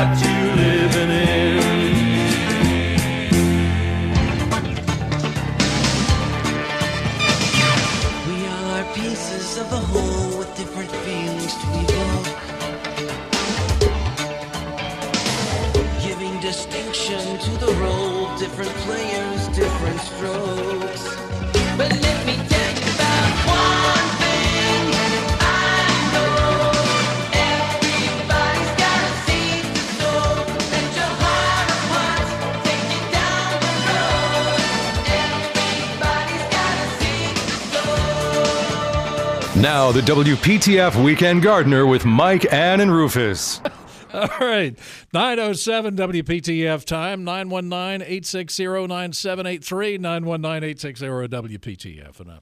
got to Now, the WPTF Weekend Gardener with Mike, Ann, and Rufus. All right. 907 WPTF time, 919 860 9783, 919 860 WPTF. And I'm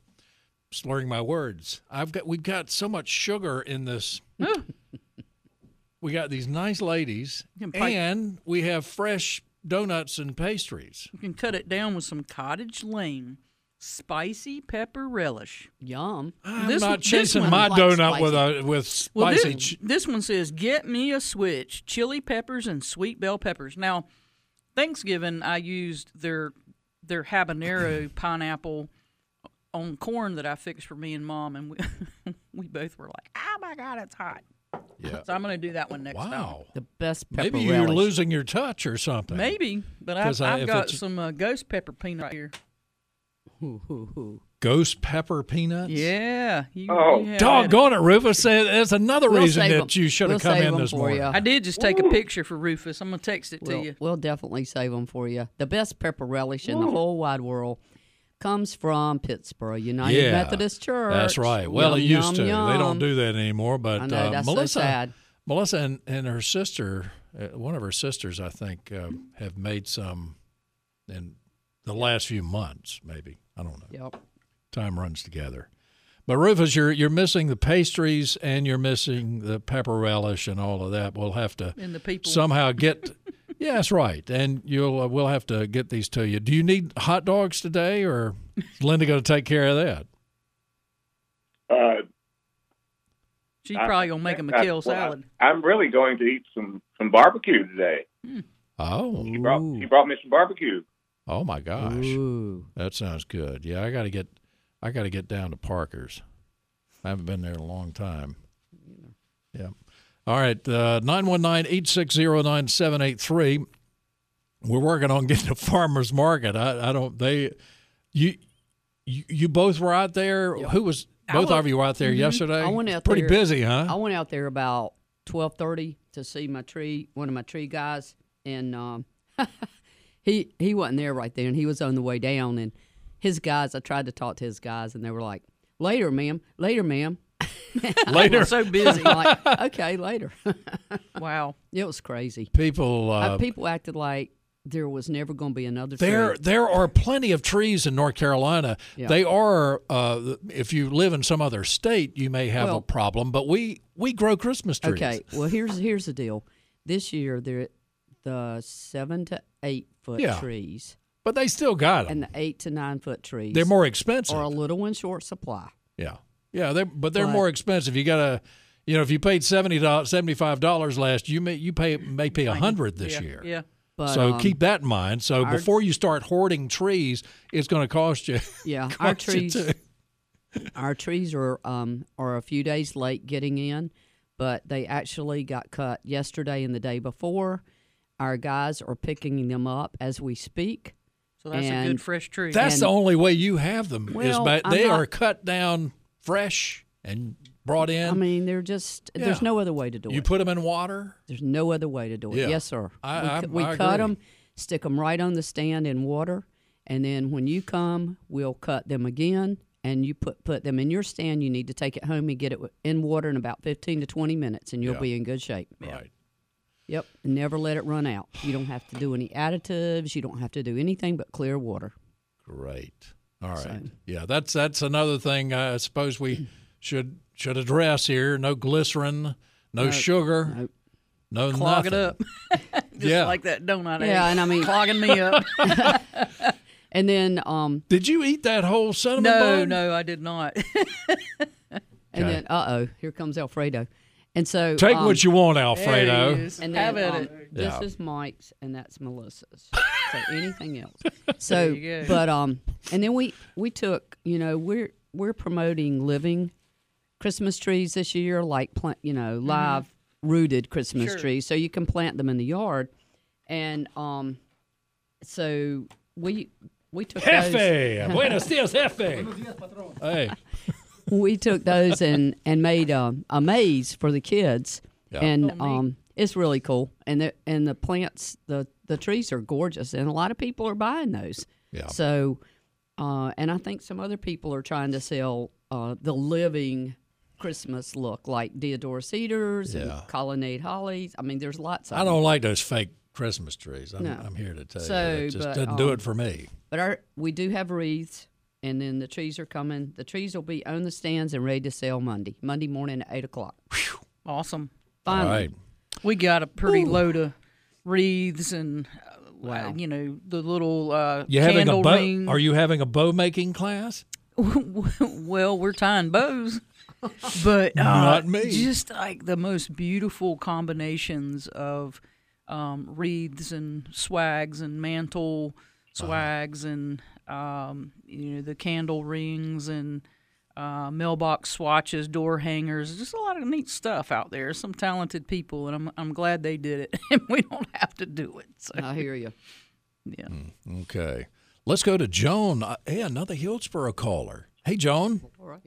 slurring my words. I've got We've got so much sugar in this. we got these nice ladies, and we have fresh donuts and pastries. You can cut it down with some cottage lane, spicy pepper relish. Yum. I'm This not one- chasing one my likes donut with a with Well, spicy. this, ch- this one says, "Get me a switch: chili peppers and sweet bell peppers." Now, Thanksgiving, I used their their habanero pineapple on corn that I fixed for me and mom, and we we both were like, "Oh my god, it's hot!" yeah. So I'm going to do that one next time. Wow. The best pepper Maybe you're relish. losing your touch or something. Maybe, but I've, I- I've got some uh, ghost pepper peanut right here. Ghost pepper peanuts. Yeah. You, Oh. you have at it. Doggone it, Rufus. Say- There's another We'll reason that that 'em. you should have We'll come in this morning. ya. I did just take a picture for Rufus. I'm going to text it to We'll, you. we'll definitely save them for you. The best pepper relish in the whole wide world comes from Pittsboro United Yeah, Methodist Church. That's right. Well, Yum, it used yum, to. They don't do that anymore. But I know, uh, that's so Melissa, sad. Melissa and, and her sister, uh, one of her sisters, I think, uh, have made some in the last few months. Maybe I don't know. Yep. Time runs together. But Rufus, you're you're missing the pastries and you're missing the pepper relish and all of that. We'll have to And the people. somehow get. yeah, that's right. And you'll uh, we'll have to get these to you. Do you need hot dogs today, or is Linda going to take care of that? Uh, She's probably going to make him a I- kale well, salad. I, am really going to eat some some barbecue today. Oh, She brought Ooh. she brought me some barbecue. Oh my gosh, Ooh. that sounds good. Yeah, I got to get I got to get down to Parker's. I haven't been there in a long time. Yeah. All right, uh, 919-860-9783. We're working on getting a farmers market. I, I don't they you you, you both were out there. Who was both of you were out there yesterday? I went out Pretty there- busy, huh? I went out there about twelve thirty to see my tree, one of my tree guys, and um, he he wasn't there right there, and he was on the way down. And his guys, I tried to talk to his guys, and they were like, "Later, ma'am. Later, ma'am." Later, so busy. Like, okay, later. wow. it was crazy. people uh, Uh, people acted like there was never going to be another There, tree. there are plenty of trees in North Carolina. Yeah. They are. Uh, if you live in some other state, you may have a problem. But we we grow Christmas trees. Okay, well here's here's the deal. This year, there the seven to eight foot Yeah. trees but they still got them. and the eight to nine foot trees they're more expensive. Or a little in short supply. yeah, yeah. They but they're But- more expensive. You got to, you know, if you paid seventy dollars, seventy five dollars last, you may you pay may pay a hundred this yeah, year. Yeah. But, so um, keep that in mind. So our- before you start hoarding trees, it's going to cost you. Yeah, our cost you trees too. our trees are um are a few days late getting in, but they actually got cut yesterday and the day before. Our guys are picking them up as we speak. So that's a good fresh tree. That's And- the only way you have them is Well, by they not- are cut down fresh and brought in. I mean, they're just there's no other way to do you it. You put them in water. There's no other way to do it. Yeah. Yes, sir. I- we I- we I cut agree. them, stick them right on the stand in water, and then when you come, we'll cut them again. And you put put them in your stand. You need to take it home and get it in water in about 15 to 20 minutes, and you'll Yeah. be in good shape. Right. Yep. Never let it run out. You don't have to do any additives. You don't have to do anything but clear water. Great. All right. So- Yeah, that's that's another thing I suppose we should should address here. No glycerin, no, sugar, Nope. no Clog nothing. it up. Just Yeah. like that donut. Yeah, egg. and I mean- clogging me up. And then, um, Did you eat that whole cinnamon no, bun? no, I did not. and Okay. then, uh oh, here comes Alfredo. And so, Take um, what you want, Alfredo. he is. And Have at um, it. This Yeah. is Mike's, and that's Melissa's. so anything else? So, but um, and then we we took, you know, we're we're promoting living Christmas trees this year, like plant, you know, live rooted Christmas Sure. trees, so you can plant them in the yard. and um, so we we took those. Jefe, buenos dias, jefe. Hey, we took those and and made um, a maze for the kids, Yeah. and Oh, um, it's really cool. And the and the plants, the the trees are gorgeous, and a lot of people are buying those. Yeah. So, uh, and I think some other people are trying to sell uh, the living Christmas look, like Deodora cedars Yeah. and colonnade hollies. I mean, there's lots of. I don't like those fake Christmas trees. I'm, No. I'm here to tell So, you, it just but, doesn't do um, it for me. But our we do have wreaths, and then the trees are coming. The trees will be on the stands and ready to sell Monday, Monday morning at eight o'clock. Awesome. All Finally, right. We got a pretty load of wreaths and, uh, Wow. you know, the little uh, You having a bow? ring. Are you having a bow making class? well, we're tying bows, but uh, Not me. Just like the most beautiful combinations of um, wreaths and swags and mantle swags and um, you know the candle rings and uh, mailbox swatches, door hangers. Just a lot of neat stuff out there. Some talented people, and I'm I'm glad they did it, and we don't have to do it. So I hear you. yeah. Okay. Let's go to Joan. Uh, hey, another Hillsboro caller. Hey, Joan. All right.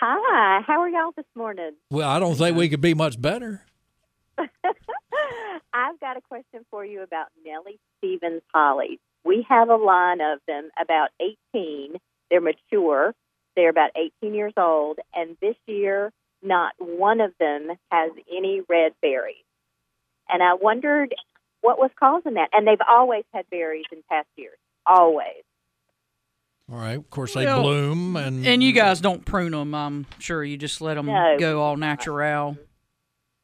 Hi, how are y'all this morning? Well, I don't think we could be much better. I've got a question for you about Nellie Stevens hollies. We have a line of them, about 18. They're mature. They're about 18 years old, and this year, not one of them has any red berries. And I wondered what was causing that. And they've always had berries in past years, always. All right. Of course, they Well, bloom, and And you guys don't prune them, I'm sure. You just let them No. go all natural.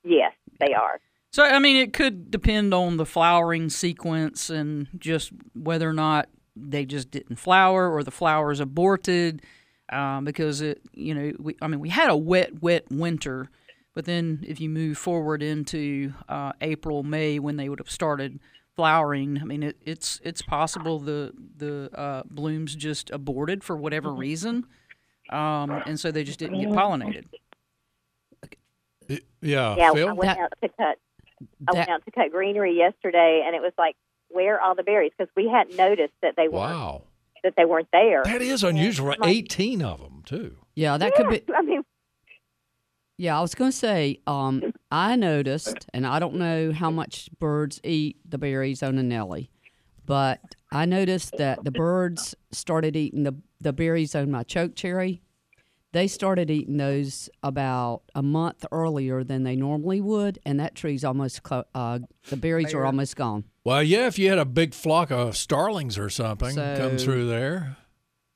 Yes, they are. So, I mean, it could depend on the flowering sequence and just whether or not they just didn't flower or the flowers aborted. Um, because it, you know, we, I mean, we had a wet, wet winter, but then if you move forward into uh, April, May, when they would have started flowering, I mean, it, it's it's possible the the uh, blooms just aborted for whatever reason, um, and so they just didn't get pollinated. yeah, Yeah, I went out to cut I went out to cut greenery yesterday, and it was like, where are all the berries? Because we hadn't noticed that they weren't Wow, that they weren't there. that is unusual. Like- Eighteen of them too. Yeah, that could be. I mean, Yeah, I was going to say, um, I noticed, and I don't know how much birds eat the berries on a Nelly, but I noticed that the birds started eating the, the berries on my choke cherry. They started eating those about a month earlier than they normally would, and that tree's almost, clo- uh, the berries are almost gone. Well, yeah, if you had a big flock of starlings or something come through there,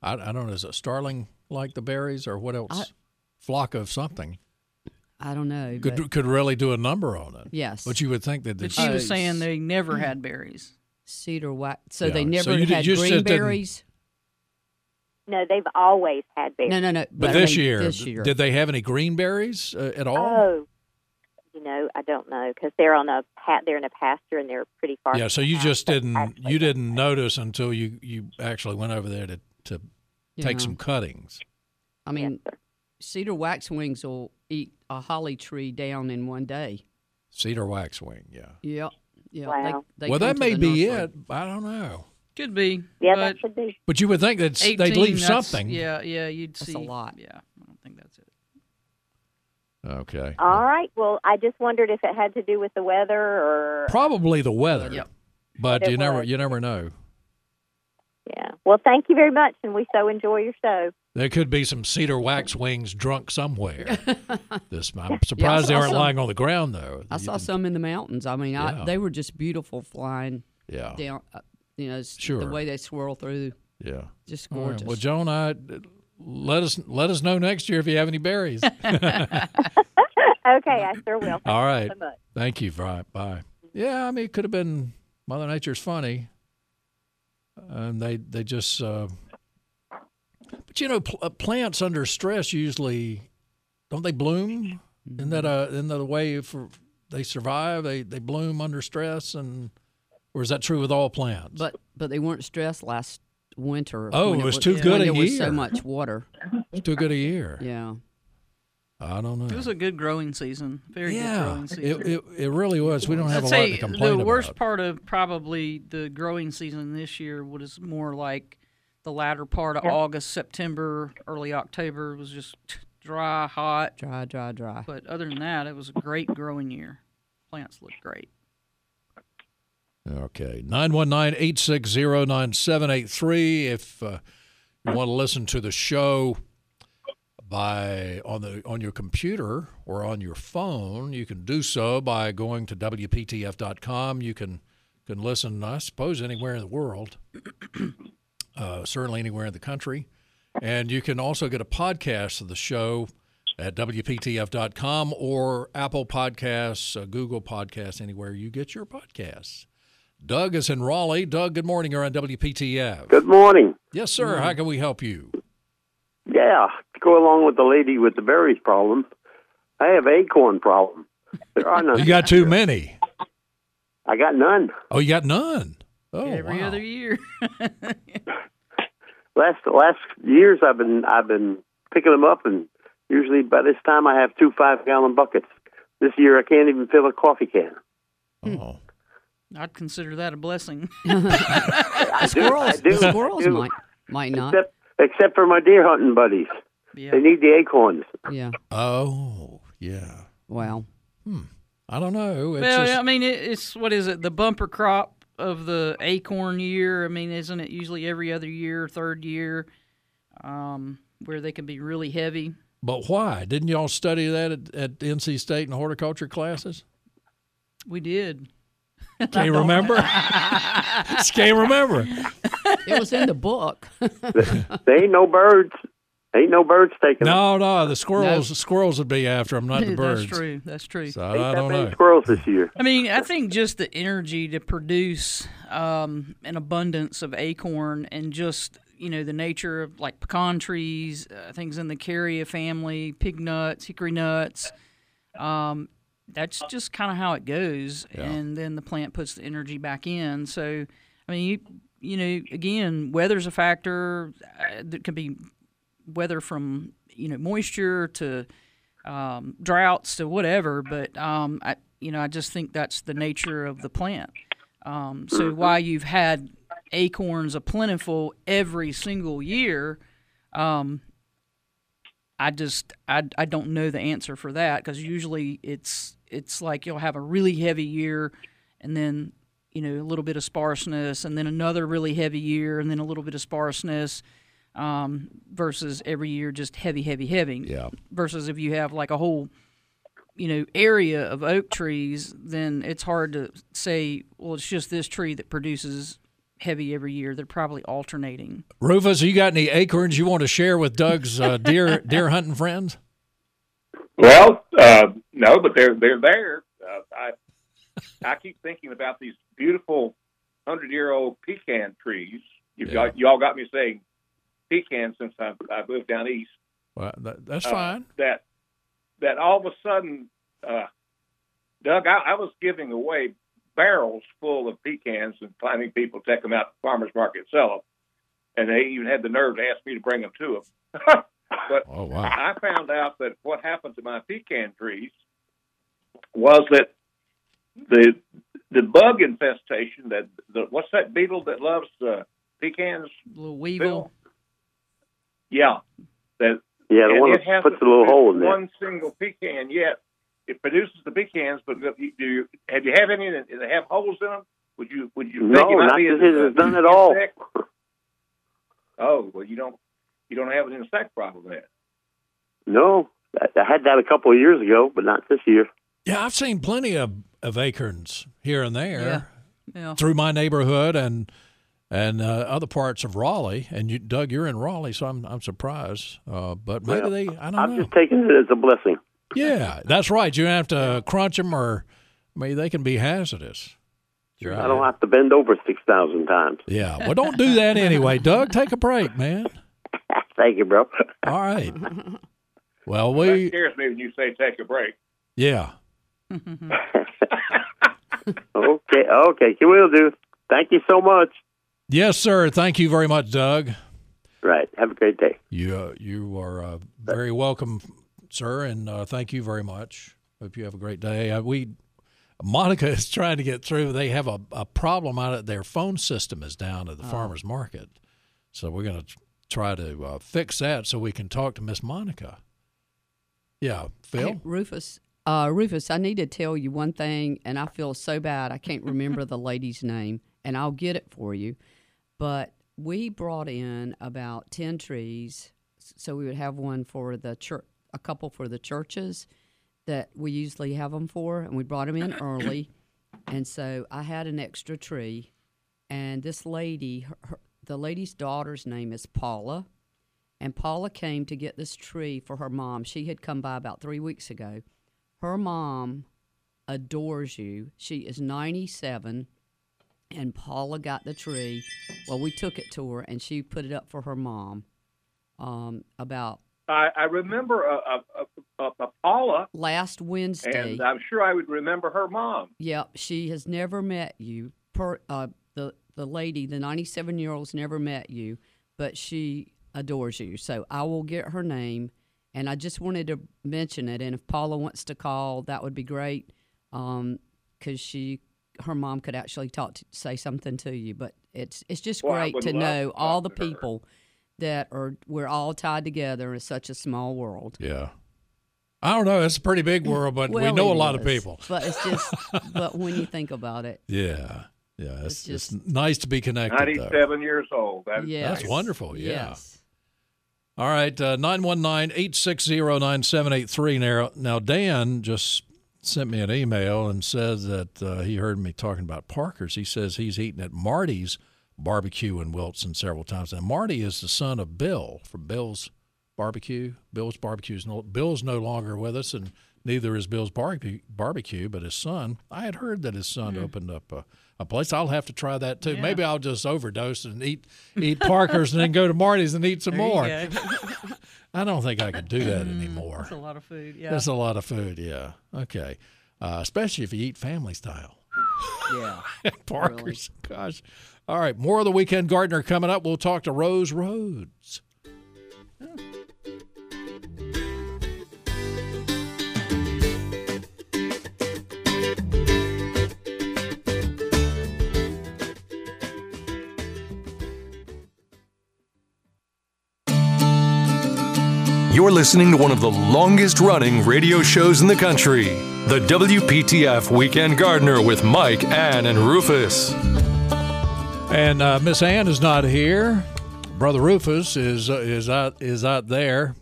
I, I don't know, is a starling like the berries or what else? I- flock of something I don't know. could but could really do a number on it. yes. But you would think that But she was saying they never had berries. cedar wax. So Yeah, they so never you did- had you just green didn't- berries. No, they've always had berries. No, no, no. But I this mean, year, this year, did they have any green berries uh, at all? Oh, you know, I don't know because they're on a pat. They're in a pasture and they're pretty far. yeah, so you just house, didn't you didn't notice until you you actually went over there to to take Yeah. some cuttings. I mean, Yes, cedar waxwings will eat a holly tree down in one day. Cedar waxwing, yeah. Yep. Yeah. Wow. They, they well, that may be nursery. it. I don't know. Could be. Yeah, but that should be. But you would think that they'd leave something. Yeah, yeah, you'd That's see a lot. Yeah, I don't think that's it. Okay. All right. Well, I just wondered if it had to do with the weather or. Probably the weather. Yep. But It you never you never know. Yeah. Well, thank you very much, and we so enjoy your show. There could be some cedar waxwings drunk somewhere. this I'm surprised they aren't some. lying on the ground though. I You saw didn't- some in the mountains. I mean, Yeah. I, they were just beautiful flying Yeah. down. Uh, you know, Sure. the way they swirl through, Yeah. just All right. gorgeous. Well, Joan, I let us let us know next year if you have any berries. Okay, I sure will. Thank All you right. so much. Thank you. Bye. Bye. Yeah, I mean, it could have been Mother Nature's funny, and they they just. Uh, but you know, pl- uh, plants under stress usually don't they bloom? Isn't that a isn't that a way for they survive? They they bloom under stress, and or is that true with all plants? but but they weren't stressed last winter. Oh, when it was too when good a There was year. so much water. it's too good a year. Yeah. I don't know. It was a good growing season. Very good yeah, growing season. it, it it really was. We don't have I'd a lot to complain about. the worst about. part of probably the growing season this year was more like the latter part of August, September, early October was just dry, hot. Dry, dry, dry. But other than that, it was a great growing year. Plants looked great. Okay, 919-860-9783 if uh, you want to listen to the show by on the on your computer or on your phone, you can do so by going to wptf.com. You can can listen, I suppose, anywhere in the world, uh, certainly anywhere in the country, and you can also get a podcast of the show at wptf.com or Apple Podcasts, uh, Google Podcasts, anywhere you get your podcasts. Doug is in Raleigh. Doug, good morning. You're on WPTF. Good morning. Yes, sir. How can we help you? Yeah, to go along with the lady with the berries problem, I have acorn problem. There are none. You got too many. I got none. Oh, you got none. Oh, Every wow. other year. Last last years I've been I've been picking them up, and usually by this time I have two five gallon buckets. This year I can't even fill a coffee can. Oh. I'd consider that a blessing. Squirrels, I do. squirrels do. might might not. Except except for my deer hunting buddies, yeah. they need the acorns. Yeah. Oh, yeah. Well, Hmm. I don't know. It's Well, just, I mean, it's what is it? The bumper crop of the acorn year. I mean, isn't it usually every other year, third year, um, where they can be really heavy? but why? Didn't y'all study that at, at NC State in horticulture classes? We did. Can't remember? Just can't remember. it was in the book. There ain't no birds. Ain't no birds taking them. No, no, the squirrels. The squirrels would be after them, not the birds. That's true. That's true. So Ain't I don't many know. squirrels this year. I mean, I think just the energy to produce um, an abundance of acorn and just you know the nature of like pecan trees, uh, things in the carya family, pig nuts, hickory nuts. Um, that's just kind of how it goes, Yeah. and then the plant puts the energy back in. So, I mean, you you know, again, weather's a factor. Uh, there could be weather from you know moisture to um, droughts to whatever. But um, I, you know, I just think that's the nature of the plant. Um, so why you've had acorns a plentiful every single year, um, I just I, I don't know the answer for that because usually it's it's like you'll have a really heavy year, and then you know a little bit of sparseness, and then another really heavy year, and then a little bit of sparseness. Um, versus every year just heavy, heavy, heavy Yeah. versus if you have like a whole you know area of oak trees then it's hard to say well it's just this tree that produces heavy every year they're probably alternating Rufus, you got any acorns you want to share with Doug's uh, deer deer hunting friends? Well, uh, no, but they're they're there. Uh, I I keep thinking about these beautiful hundred year old pecan trees. You've Yeah. got you all got me saying pecan since I've, I've moved down east. Well, that, that's uh, fine. That that all of a sudden, uh, Doug, I, I was giving away barrels full of pecans and finding people to take them out to the farmers market and sell them, and they even had the nerve to ask me to bring them to them. but Oh wow. I found out that what happened to my pecan trees was that the the bug infestation that the what's that beetle that loves uh, pecans? little weevil Bill? Yeah, that Yeah, the one it that puts a little hole in produced there. One single pecan yet. It produces the pecans, but do you have you have any that that have holes in them? Would you would you No, think it might not be this a- is- it's none at all. insect? Oh well, you don't you don't have an insect problem then. No, I, I had that a couple of years ago, but not this year. Yeah, I've seen plenty of, of acorns here and there yeah through my neighborhood and and uh, other parts of Raleigh. And you, Doug, you're in Raleigh, so I'm I'm surprised. Uh, but maybe Well, they, I don't know. I'm know. just taking it as a blessing. Yeah, that's right. You have to crunch them, or maybe they can be hazardous. Sure. I don't have to bend over six thousand times. Yeah, well, don't do that anyway, Doug. Take a break, man. Thank you, bro. All right. Well, That we scares me when you say take a break. yeah. okay, okay, you will do. Thank you so much. Yes, sir. Thank you very much, Doug. Right. Have a great day. You uh, you are uh, very welcome sir, and uh, thank you very much. Hope you have a great day. Uh, we Monica is trying to get through. They have a, a problem out at their phone system is down at the farmers market, so we're going to try to uh, fix that so we can talk to Miss Monica. Yeah, Phil. Hey, Rufus, uh, Rufus, I need to tell you one thing, and I feel so bad. I can't remember the lady's name, and I'll get it for you. But we brought in about 10 trees, so we would have one for the church, a couple for the churches that we usually have them for, and we brought them in early. And so I had an extra tree, and this lady, her, her, the lady's daughter's name is Paula. And Paula came to get this tree for her mom. She had come by about three weeks ago. Her mom adores you. She is 97, and Paula got the tree. Well, we took it to her, and she put it up for her mom um, about I, I remember a, a, a, a Paula, last Wednesday. and I'm sure I would remember her mom. Yep, she has never met you. Per uh, the the lady, the ninety seven year old's never met you, but she adores you. So I will get her name, and I just wanted to mention it. And if Paula wants to call, that would be great, because she her mom could actually talk to, say something to you. But it's it's just Well, great to know to all the people. her. People that are we're all tied together in such a small world. Yeah. I don't know. It's a pretty big world, but we know a it lot of people. But it's just, but when you think about it, Yeah. Yeah. It's, It's it's, just- nice to be connected. though. 97 years old. That's yeah, That's wonderful, yeah. Yes. All right, uh, 919-860-9783. Now, now, Dan just sent me an email and says that uh, he heard me talking about Parker's. He says he's eating at Marty's barbecue in Wilson several times. And Marty is the son of Bill from Bill's Barbecue. Bill's Barbecue is no, Bill's no longer with us, and neither is Bill's barbecue, barbecue. But his son, I had heard that his son opened up a, a place. I'll have to try that too. Maybe I'll just overdose and eat eat Parker's and then go to Marty's and eat some There more. I don't think I could do that anymore. That's a lot of food. Yeah. That's a lot of food, yeah. Okay. Uh, especially if you eat family style. Yeah. Parker's. Gosh. All right. More of the Weekend Gardener coming up. We'll talk to Rose Rhodes. You're listening to one of the longest running radio shows in the country. The WPTF Weekend Gardener with Mike, Ann, and Rufus. And uh, Miss Ann is not here. Brother Rufus is uh, is out is out there.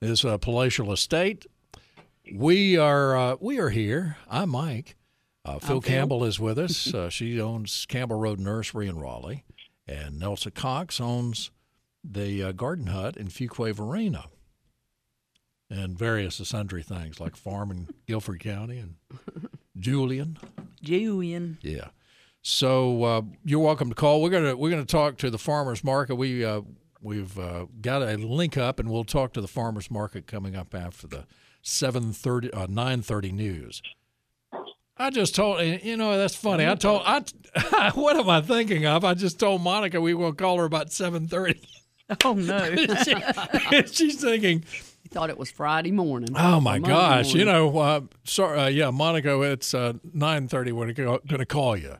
Is uh, palatial estate. We are uh, we are here. I'm Mike. Uh, Phil Campbell is with us. Uh, she owns Campbell Road Nursery in Raleigh, and Nelsa Cox owns the uh, Garden Hut in Fuquay Varina, and various sundry things like farm in Guilford County and Julian. Julian. Yeah. So uh, you're welcome to call. We're gonna we're gonna talk to the farmers market. We uh, we've uh, got a link up, and we'll talk to the farmers market coming up after the seven thirty uh, nine thirty news. I just told you know that's funny. I told I what am I thinking of? I just told Monica we will call her about seven thirty. Oh no. She's thinking, You thought it was Friday morning. Oh my Monday gosh! You know, uh, sorry, uh, yeah, Monica, it's uh, nine thirty. We're going to call you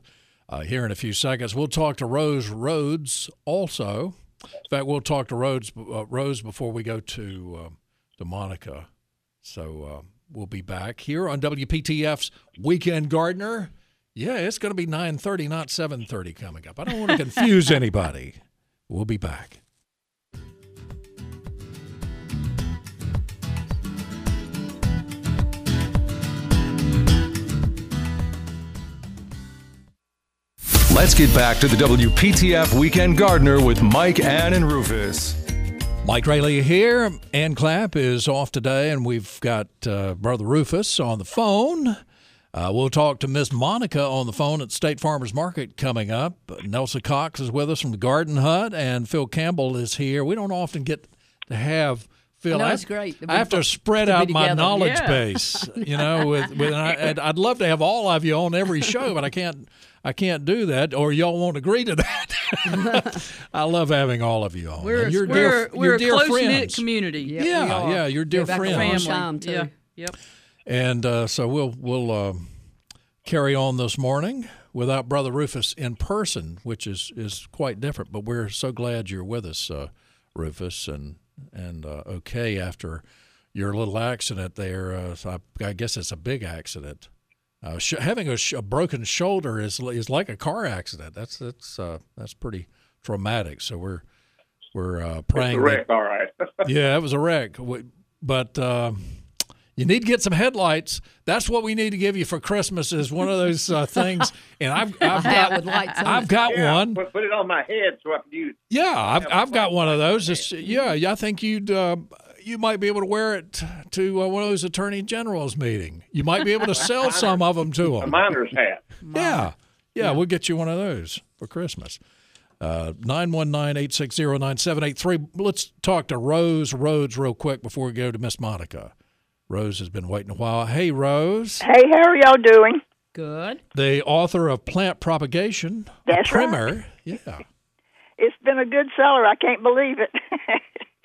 uh, here in a few seconds. We'll talk to Rose Rhodes also. In fact, we'll talk to Rhodes uh, Rose before we go to uh, to Monica. So uh, we'll be back here on WPTF's Weekend Gardener. Yeah, it's going to be nine thirty, not seven thirty coming up. I don't want to confuse anybody. We'll be back. Let's get back to the WPTF Weekend Gardener with Mike, Ann, and Rufus. Mike Raley here. Ann Clapp is off today, and we've got uh, Brother Rufus on the phone. Uh, we'll talk to Miss Monica on the phone at State Farmers Market coming up. Nelsa Cox is with us from the Garden Hut, and Phil Campbell is here. We don't often get to have Phil. No, I, it's great I have to spread to out my knowledge Yeah. base. You know, with, with and I, I'd love to have all of you on every show, but I can't. I can't do that, or y'all won't agree to that. I love having all of you on. We're you're we're, dear, we're a close knit community. Yeah, Yeah, yeah, you're dear a friends. Family. time, too. Yeah. Yep. And uh, so we'll we'll uh, carry on this morning without Brother Rufus in person, which is is quite different. But we're so glad you're with us, uh, Rufus, and and uh, okay after your little accident there. Uh, so I, I guess it's a big accident. Uh, sh- having a, sh- a broken shoulder is is like a car accident. That's that's uh, that's pretty traumatic. So we're we're uh, praying. that- All right. yeah, it was a wreck. We- But uh, you need to get some headlights. That's what we need to give you for Christmas. Is one of those uh, things. And I've I've got with lights on I've got yeah, one. Put, put it on my head so I can use. Yeah, I've I've got one of those. It's, yeah, I think you'd. Uh, you might be able to wear it to uh, one of those attorney generals meeting. You might be able to sell some of them to A them. miner's hat. Yeah. yeah, we'll get you one of those for Christmas. Uh, 919-860-9783. Let's talk to Rose Rhodes real quick before we go to Miss Monica. Rose has been waiting a while. Hey, Rose, Hey, how are y'all doing? Good. the author of Plant Propagation, That's a primer. Yeah, It's been a good seller. I can't believe it.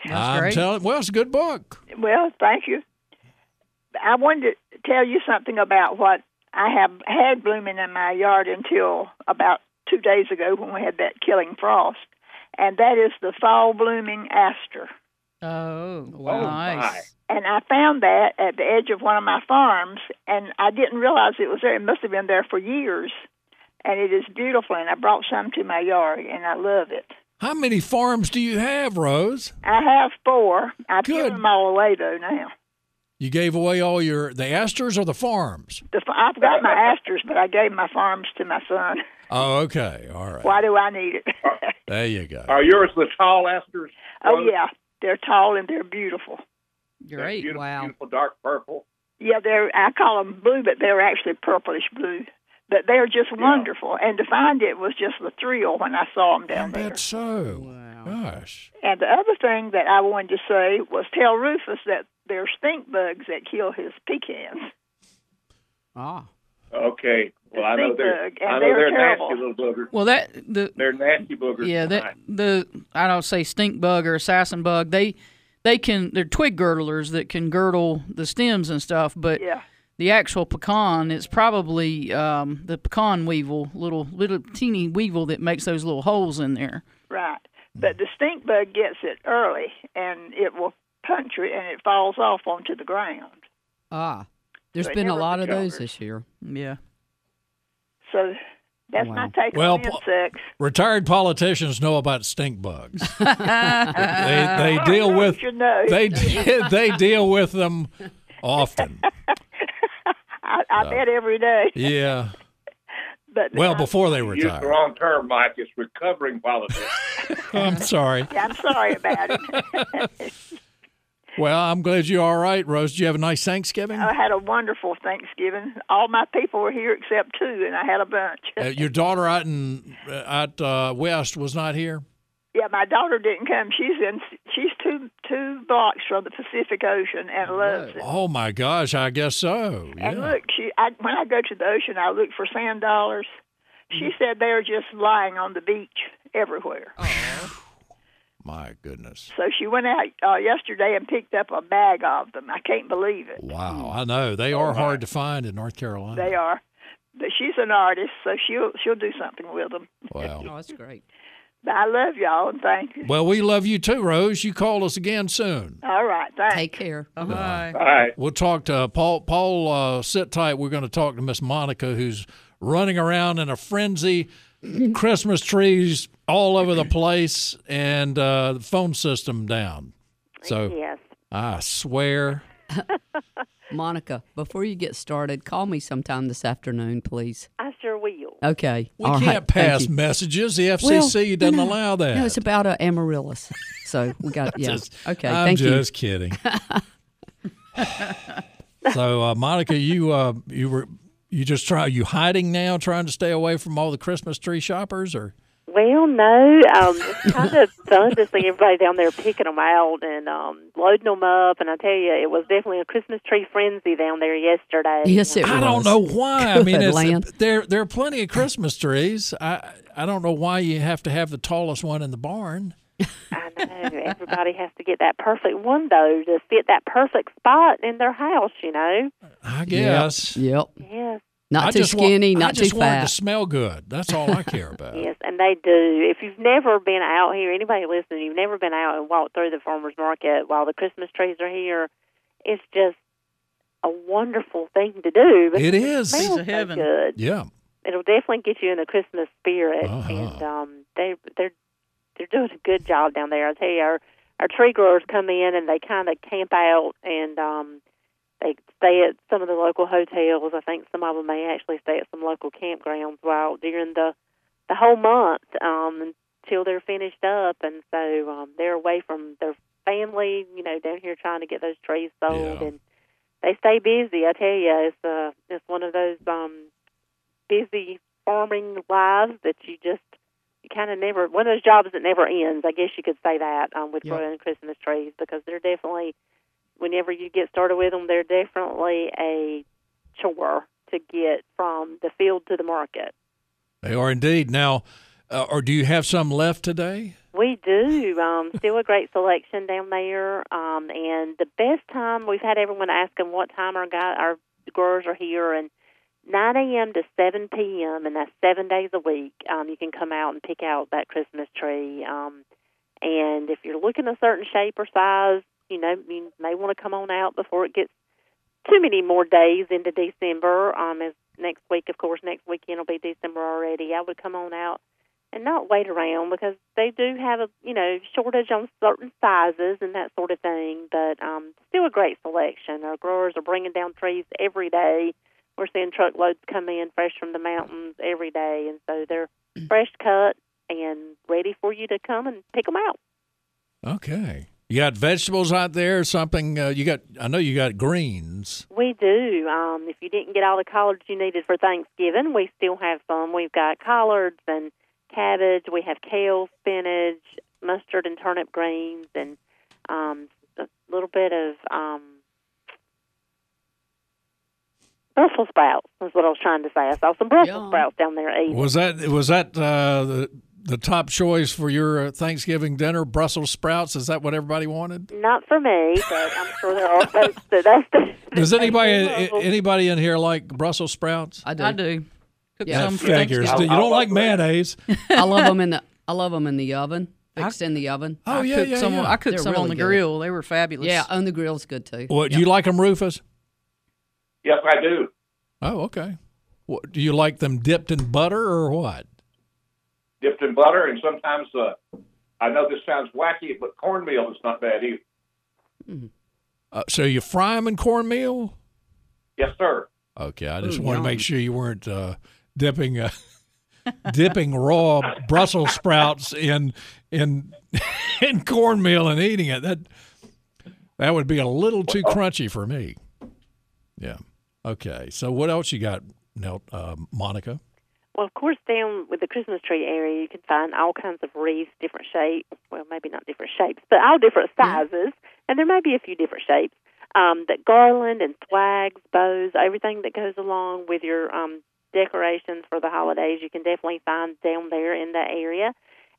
I'm great. telling. Well, it's a good book. well, thank you. I wanted to tell you something about what I have had blooming in my yard until about two days ago when we had that killing frost, and that is the fall blooming aster. Oh, oh, my. nice. And I found that at the edge of one of my farms, and I didn't realize it was there. It must have been there for years, and it is beautiful. And I brought some to my yard, and I love it. How many farms do you have, Rose? I have four. I've Good. given them all away though now. You gave away all your the asters or the farms? The, f- I've got my asters, but I gave my farms to my son. Oh, okay, all right. Why do I need it? There you go. Are yours the tall asters? oh yeah, they're tall and they're beautiful. They're Great. Beautiful, Wow. beautiful dark purple. Yeah, they're I call them blue, but they're actually purplish blue. But they're just wonderful, and to find it was just a thrill when I saw them I down there. bet so. Wow. Gosh. And the other thing that I wanted to say was tell Rufus that there's stink bugs that kill his pecans. Ah. Okay. Well, I know they're bug, and I know they're they're nasty little boogers. Well, that the They're nasty boogers. yeah that the I don't say stink bug or assassin bug. They they can they're twig girdlers that can girdle the stems and stuff. But Yeah. the actual pecan it's probably um, the pecan weevil, little little teeny weevil that makes those little holes in there. Right. But the stink bug gets it early and it will puncture it and it falls off onto the ground. Ah. There's They been a lot of those this year. Yeah. So that's my Wow. take Well, on po- Retired politicians know about stink bugs. they they deal You with should know. they they deal with them often. I, I bet every day. Yeah. But Well, I- before they You used the retire. wrong term, Mike. It's recovering politics. I'm sorry. Yeah, I'm sorry about it. Well, I'm glad you're all right, Rose. Did you have a nice Thanksgiving? I had a wonderful Thanksgiving. All my people were here except two, and I had a bunch. Uh, your daughter out in at uh, West was not here. yeah, my daughter didn't come. She's in. She's two two blocks from the Pacific Ocean and loves it. Oh my gosh, I guess so. And look, she I, when I go to the ocean, I look for sand dollars. She Mm-hmm. said they're just lying on the beach everywhere. My goodness. So she went out uh, yesterday and picked up a bag of them. I can't believe it. Wow, I know they are hard to find in North Carolina. They are. But she's an artist, so she'll she'll do something with them. Wow. Oh, that's great. But I love y'all and thank you. Well, we love you too, Rose. You call us again soon. All right, thanks. Take care. Bye. All right. We'll talk to Paul. Paul, uh, sit tight. We're going to talk to Miss Monica, who's running around in a frenzy, Christmas trees all over the place, and uh, the phone system down. So Yes. I swear. Monica, before you get started, call me sometime this afternoon, please. I sure will. Okay. We All right. can't Thank pass messages. The Well, FCC doesn't no, allow that. No, it's about uh, amaryllis. So we got yeah. Just- okay. I'm thank you. just kidding. so, uh, Monica, you uh, you were you just try you hiding now, trying to stay away from all the Christmas tree shoppers, or Well, no, um, it's kind of fun to see everybody down there picking them out and um, loading them up. And I tell you, it was definitely a Christmas tree frenzy down there yesterday. Yes, it I don't know why. I mean, it's, land. there there are plenty of Christmas trees. I I don't know why you have to have the tallest one in the barn. I know everybody has to get that perfect one though to fit that perfect spot in their house. You know. I guess. Yep. Yes. Not I too just want- skinny, I not just too want it to smell good. That's all I care about. Yes, and they do. If you've never been out here, anybody listening, you've never been out and walked through the farmers market while the Christmas trees are here, it's just a wonderful thing to do. because It is. smells Piece of so good. Yeah. It'll definitely get you in the Christmas spirit, Uh-huh. and um, they they're they're doing a good job down there. I tell you, our our tree growers come in and they kind of camp out and um, they stay at some of the local hotels. I think some of them may actually stay at some local campgrounds while during the the whole month um, until they're finished up, and so um, they're away from their family. You know, down here trying to get those trees sold, Yeah. and they stay busy. I tell you, it's uh, it's one of those um, busy farming lives that you just kind of never one of those jobs that never ends. I guess you could say that um, with Yep. growing Christmas trees because they're definitely whenever you get started with them, they're definitely a chore to get from the field to the market. They are indeed. Now, uh, or do you have some left today? We do. Um, still a great selection down there. Um, and the best time we've had everyone asking what time our guy, our growers are here, and 9 a.m. to 7 p.m. and that's seven days a week. Um, you can come out and pick out that Christmas tree. Um, and if you're looking a certain shape or size, you know, you may want to come on out before it gets too many more days into December. Um, as next week, of course, next weekend will be December already. I would come on out and not wait around because they do have a you know shortage on certain sizes and that sort of thing. But um, still a great selection. Our growers are bringing down trees every day. We're seeing truckloads come in fresh from the mountains every day, and so they're fresh cut and ready for you to come and pick them out. Okay. You got vegetables out there? Something uh, you got? I know you got greens. We do. Um, if you didn't get all the collards you needed for Thanksgiving, we still have some. We've got collards and cabbage. We have kale, spinach, mustard, and turnip greens, and um, a little bit of um, Brussels sprouts. Is what I was trying to say. I saw some Brussels Yum. sprouts down there eating. Was that was that uh, the the top choice for your uh, Thanksgiving dinner? Brussels sprouts? Is that what everybody wanted? Not for me, but I'm sure there are folks that that's the. Does anybody do love 'em. anybody in here like Brussels sprouts? I do. I do. Cook Yeah. some for Figures. Thanksgiving. You don't like mayonnaise? I love them in the. I love them in the oven. Fixed in the oven. Oh I yeah, cooked yeah, some. yeah. I cooked They're some on the good. grill. They were fabulous. Yeah, on the grill's good too. Well, do you like them, Rufus? Yes, I do. Oh, okay. What, do you like them dipped in butter or what? Dipped in butter, and sometimes uh, I know this sounds wacky, but cornmeal is not bad either. Uh, so you fry them in cornmeal? Yes, sir. Okay, I just Ooh, want to make sure you weren't uh, dipping uh, dipping raw Brussels sprouts in in in cornmeal and eating it. That that would be a little too crunchy for me. Yeah. Okay. So what else you got, now, uh, Monica? Well, of course, down with the Christmas tree area, you can find all kinds of wreaths, different shapes. Well, maybe not different shapes, but all different sizes, and there may be a few different shapes. Um, that garland and flags, bows, everything that goes along with your um, decorations for the holidays, you can definitely find down there in that area.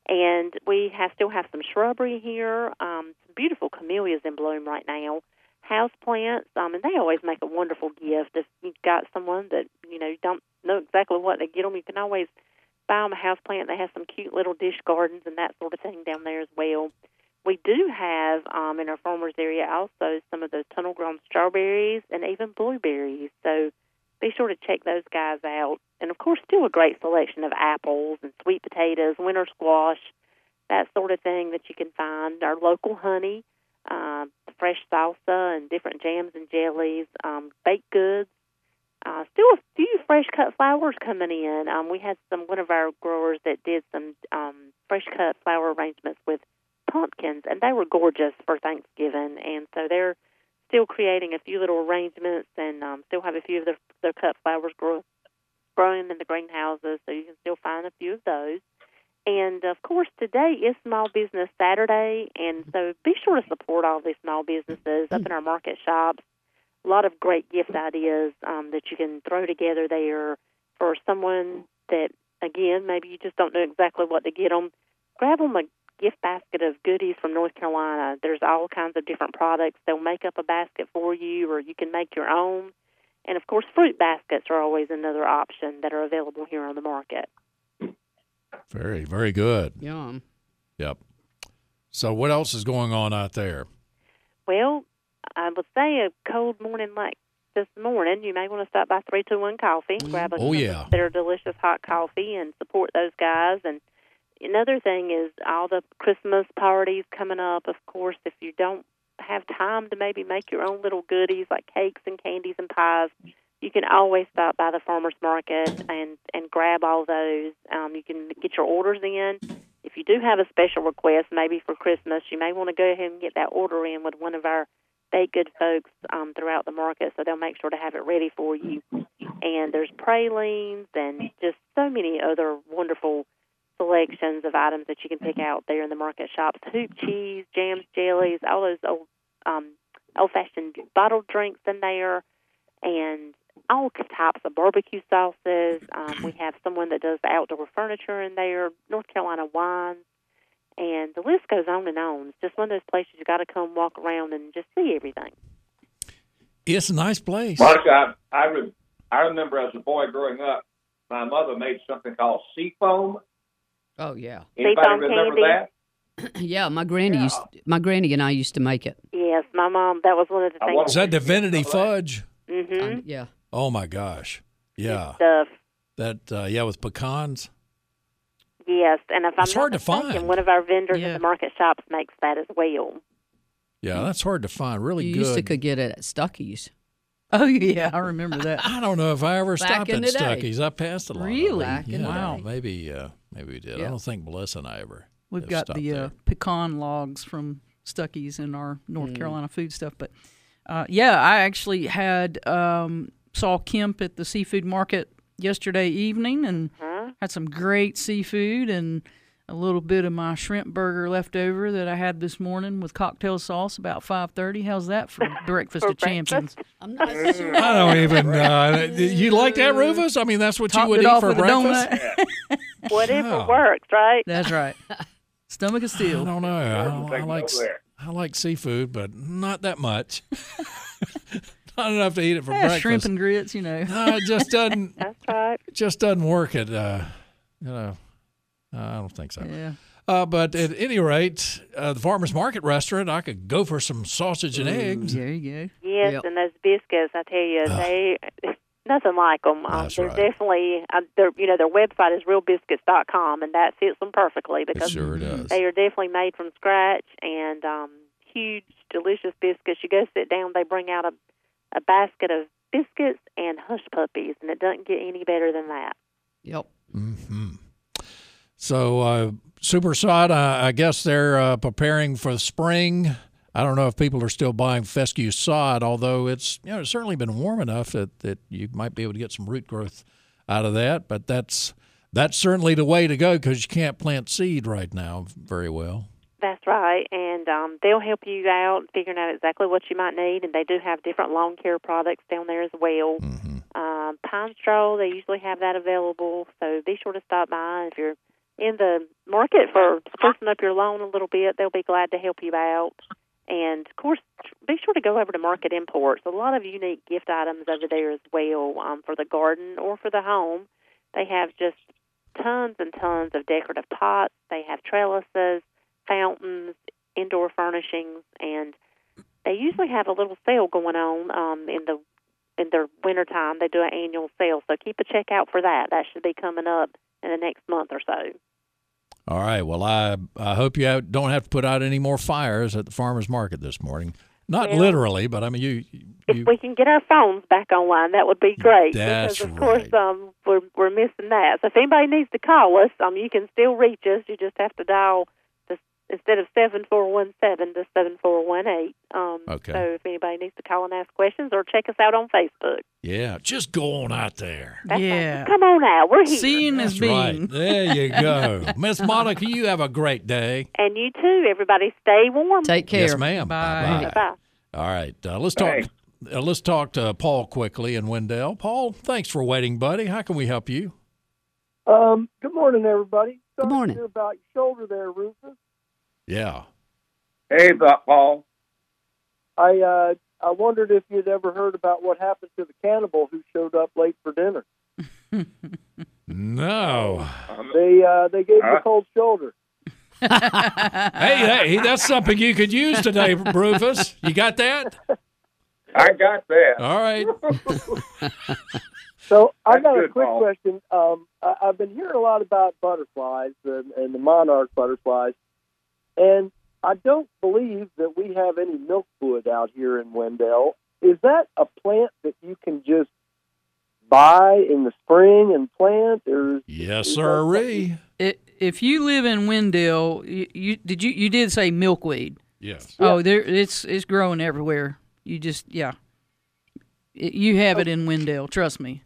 And we have still have some shrubbery here, um, some beautiful camellias in bloom right now house plants, um, and they always make a wonderful gift. If you've got someone that you know you don't know exactly what to get them, you can always buy them a house plant. They have some cute little dish gardens and that sort of thing down there as well. We do have um, in our farmers area also some of those tunnel grown strawberries and even blueberries. So be sure to check those guys out. And of course, still a great selection of apples and sweet potatoes, winter squash, that sort of thing that you can find. Our local honey uh, fresh salsa and different jams and jellies, um, baked goods. Uh, still a few fresh cut flowers coming in. Um, we had some one of our growers that did some um, fresh cut flower arrangements with pumpkins, and they were gorgeous for Thanksgiving. And so they're still creating a few little arrangements, and um, still have a few of their, their cut flowers grow, growing in the greenhouses. So you can still find a few of those. And of course, today is Small Business Saturday, and so be sure to support all these small businesses up in our market shops. A lot of great gift ideas um, that you can throw together there for someone that, again, maybe you just don't know exactly what to get them. Grab them a gift basket of goodies from North Carolina. There's all kinds of different products. They'll make up a basket for you, or you can make your own. And of course, fruit baskets are always another option that are available here on the market. Very, very good. Yum. Yep. So, what else is going on out there? Well, I would say a cold morning like this morning, you may want to stop by 321 Coffee, mm. grab a Oh, cup yeah. of their delicious hot coffee, and support those guys. And another thing is all the Christmas parties coming up. Of course, if you don't have time to maybe make your own little goodies like cakes and candies and pies, you can always stop by the farmers market and and grab all those. Um, you can get your orders in. If you do have a special request, maybe for Christmas, you may want to go ahead and get that order in with one of our baked good folks um, throughout the market, so they'll make sure to have it ready for you. And there's pralines and just so many other wonderful selections of items that you can pick out there in the market shops: hoop cheese, jams, jellies, all those old um, old-fashioned bottled drinks in there, and all types of barbecue sauces. Um, we have someone that does the outdoor furniture in there, North Carolina wines, and the list goes on and on. It's just one of those places you got to come walk around and just see everything. It's a nice place. Monica, I, I, re- I remember as a boy growing up, my mother made something called sea foam. Oh yeah. Anybody foam remember candy? that? yeah, my granny used my granny and I used to make it. Yes, my mom. That was one of the I things. wonder- Is that divinity fudge? Mm-hmm. Um, yeah. Oh my gosh. Yeah. Stuff. That uh, yeah with pecans. Yes, and if It's I'm it's hard not to mistaken, find. one of our vendors Yeah. in the market shops makes that as well. Yeah, that's hard to find. Really You good. used to could get it at Stuckey's. Oh yeah, I remember that. I don't know if I ever Back stopped at the day. Stuckey's. I passed a lot. of Really? them. The yeah, day. maybe uh, maybe we did. I don't think Melissa and I ever. We've got the uh, pecan logs from Stuckey's in our North Mm. Carolina food stuff. But uh, yeah, I actually had um, saw Kemp at the seafood market yesterday evening and Huh? had some great seafood and a little bit of my shrimp burger left over that I had this morning with cocktail sauce about five thirty. How's that for breakfast For of champions? I'm not sure. I don't even. Uh, you like that, Rufus? I mean, that's what Topped you would eat for breakfast. donut. Whatever Oh. works, right? That's right. Stomach is steel. I don't know. I, Jordan, I like it. I like seafood, but not that much. not enough to eat it for Yeah, breakfast. shrimp and grits, you know. no, it just doesn't. That's right. Just doesn't work. At uh, you know, I don't think so. Yeah. Uh, but at any rate, uh, the farmers market restaurant, I could go for some sausage and eggs. There you go. Yes, Yep. and those biscuits, I tell you, they nothing like them. Um, they're right. definitely, uh, they're, you know, their website is realbiscuits.com, and that fits them perfectly It because sure does. they are definitely made from scratch and um, huge, delicious biscuits. You go sit down, they bring out a, a basket of biscuits and hush puppies, and it doesn't get any better than that. Yep. hmm So, uh, Super Sod, uh, I guess they're uh, preparing for spring. I don't know if people are still buying fescue sod, although it's you know it's certainly been warm enough that, that you might be able to get some root growth out of that. But that's that's certainly the way to go because you can't plant seed right now very well. That's right, and um, they'll help you out figuring out exactly what you might need. And they do have different lawn care products down there as well. Um, pine straw, they usually have that available, so be sure to stop by. If you're in the market for sprucing up your lawn a little bit, they'll be glad to help you out. And of course, be sure to go over to Market Imports. A lot of unique gift items over there as well um, for the garden or for the home. They have just tons and tons of decorative pots. They have trellises, fountains, indoor furnishings, and they usually have a little sale going on um, in the in their wintertime. They do an annual sale, so keep a check out for that. That should be coming up in the next month or so. All right. Well, I I hope you have, don't have to put out any more fires at the farmers market this morning. Not Well, literally, but I mean you. If we can get our phones back online, that would be great. That's because of course um, we're we're missing that. So if anybody needs to call us, um, you can still reach us. You just have to dial instead of seven four one seven to seven four one eight. Um, Okay. So if anybody needs to call and ask questions, or check us out on Facebook. Yeah, just go on out there. That's. Yeah. Just come on out. We're here. Seeing is being. right. There you go. Miss Monica, you have a great day. And you too. Everybody, stay warm. Take care. Yes, ma'am. Bye. Bye-bye. All right, uh, let's talk. Thanks. Uh, let's talk to Paul quickly and Wendell. Paul, thanks for waiting, buddy. How can we help you? Um, good morning, everybody. Sorry to morning. hear about your shoulder there, Rufus. Yeah. Hey, Bob- Paul. I uh, I wondered if you'd ever heard about what happened to the cannibal who showed up late for dinner. No. They uh, they gave him a cold shoulder. hey, hey, that's something you could use today, Rufus. You got that? I got that. All right. So I That's got a quick Paul. question. Um, I, I've been hearing a lot about butterflies and, and the monarch butterflies, and I don't believe that we have any milkwood out here in Wendell. Is that a plant that you can just buy in the spring and plant, or Yes, sirree. I- If you live in Wendell, you, you did you you did say milkweed? Yes. Oh, there it's it's growing everywhere. You just yeah, It- you have it in Wendell. Trust me.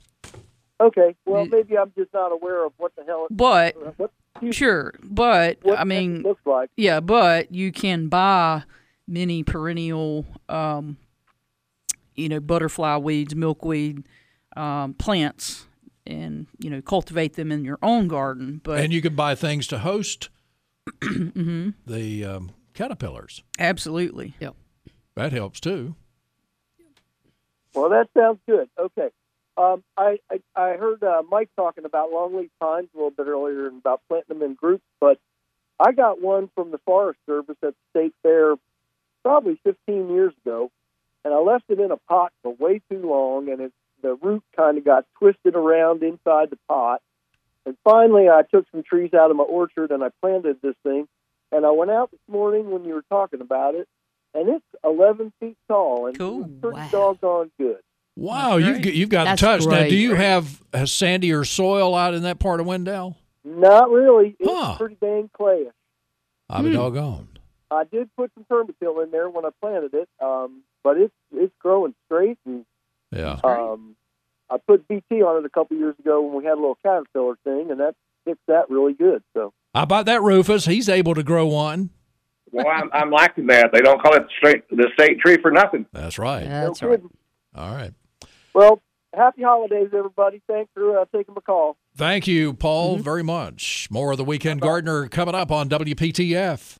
okay? Well, You- maybe I'm just not aware of what the hell. It, But what, sure, but what I mean, looks like. yeah, but you can buy many perennial, um, you know, butterfly weeds, milkweed um, plants, and you know, cultivate them in your own garden. But And you can buy things to host Mhm. the um, caterpillars. absolutely, Yep. That helps too. Well, that sounds good. Okay. Um, I, I I heard uh, Mike talking about longleaf pines a little bit earlier and about planting them in groups, but I got one from the Forest Service at the State Fair probably 15 years ago, and I left it in a pot for way too long, and it, the root kind of got twisted around inside the pot. And finally, I took some trees out of my orchard and I planted this thing. And I went out this morning when you were talking about it, and it's 11 feet tall and Cool. it's pretty Wow. doggone good. Wow, you've got, you've got That's the touch. Now, do you have a sandier soil out in that part of Wendell? Not really. It's Huh. pretty dang clayish. I'll be doggone. I did put some PermaTill in there when I planted it, um, but it's it's growing straight, and Yeah. um, I put BT on it a couple years ago when we had a little caterpillar thing, and that fixed that really good. So How about that, Rufus? He's able to grow one. Well, I'm, I'm liking that. They don't call it the state, the state tree for nothing. That's right. That's no right. All right. Well, happy holidays, everybody. Thanks for uh, taking my call. Thank you, Paul, Mm-hmm. very much. More of the Weekend Gardener coming up on WPTF.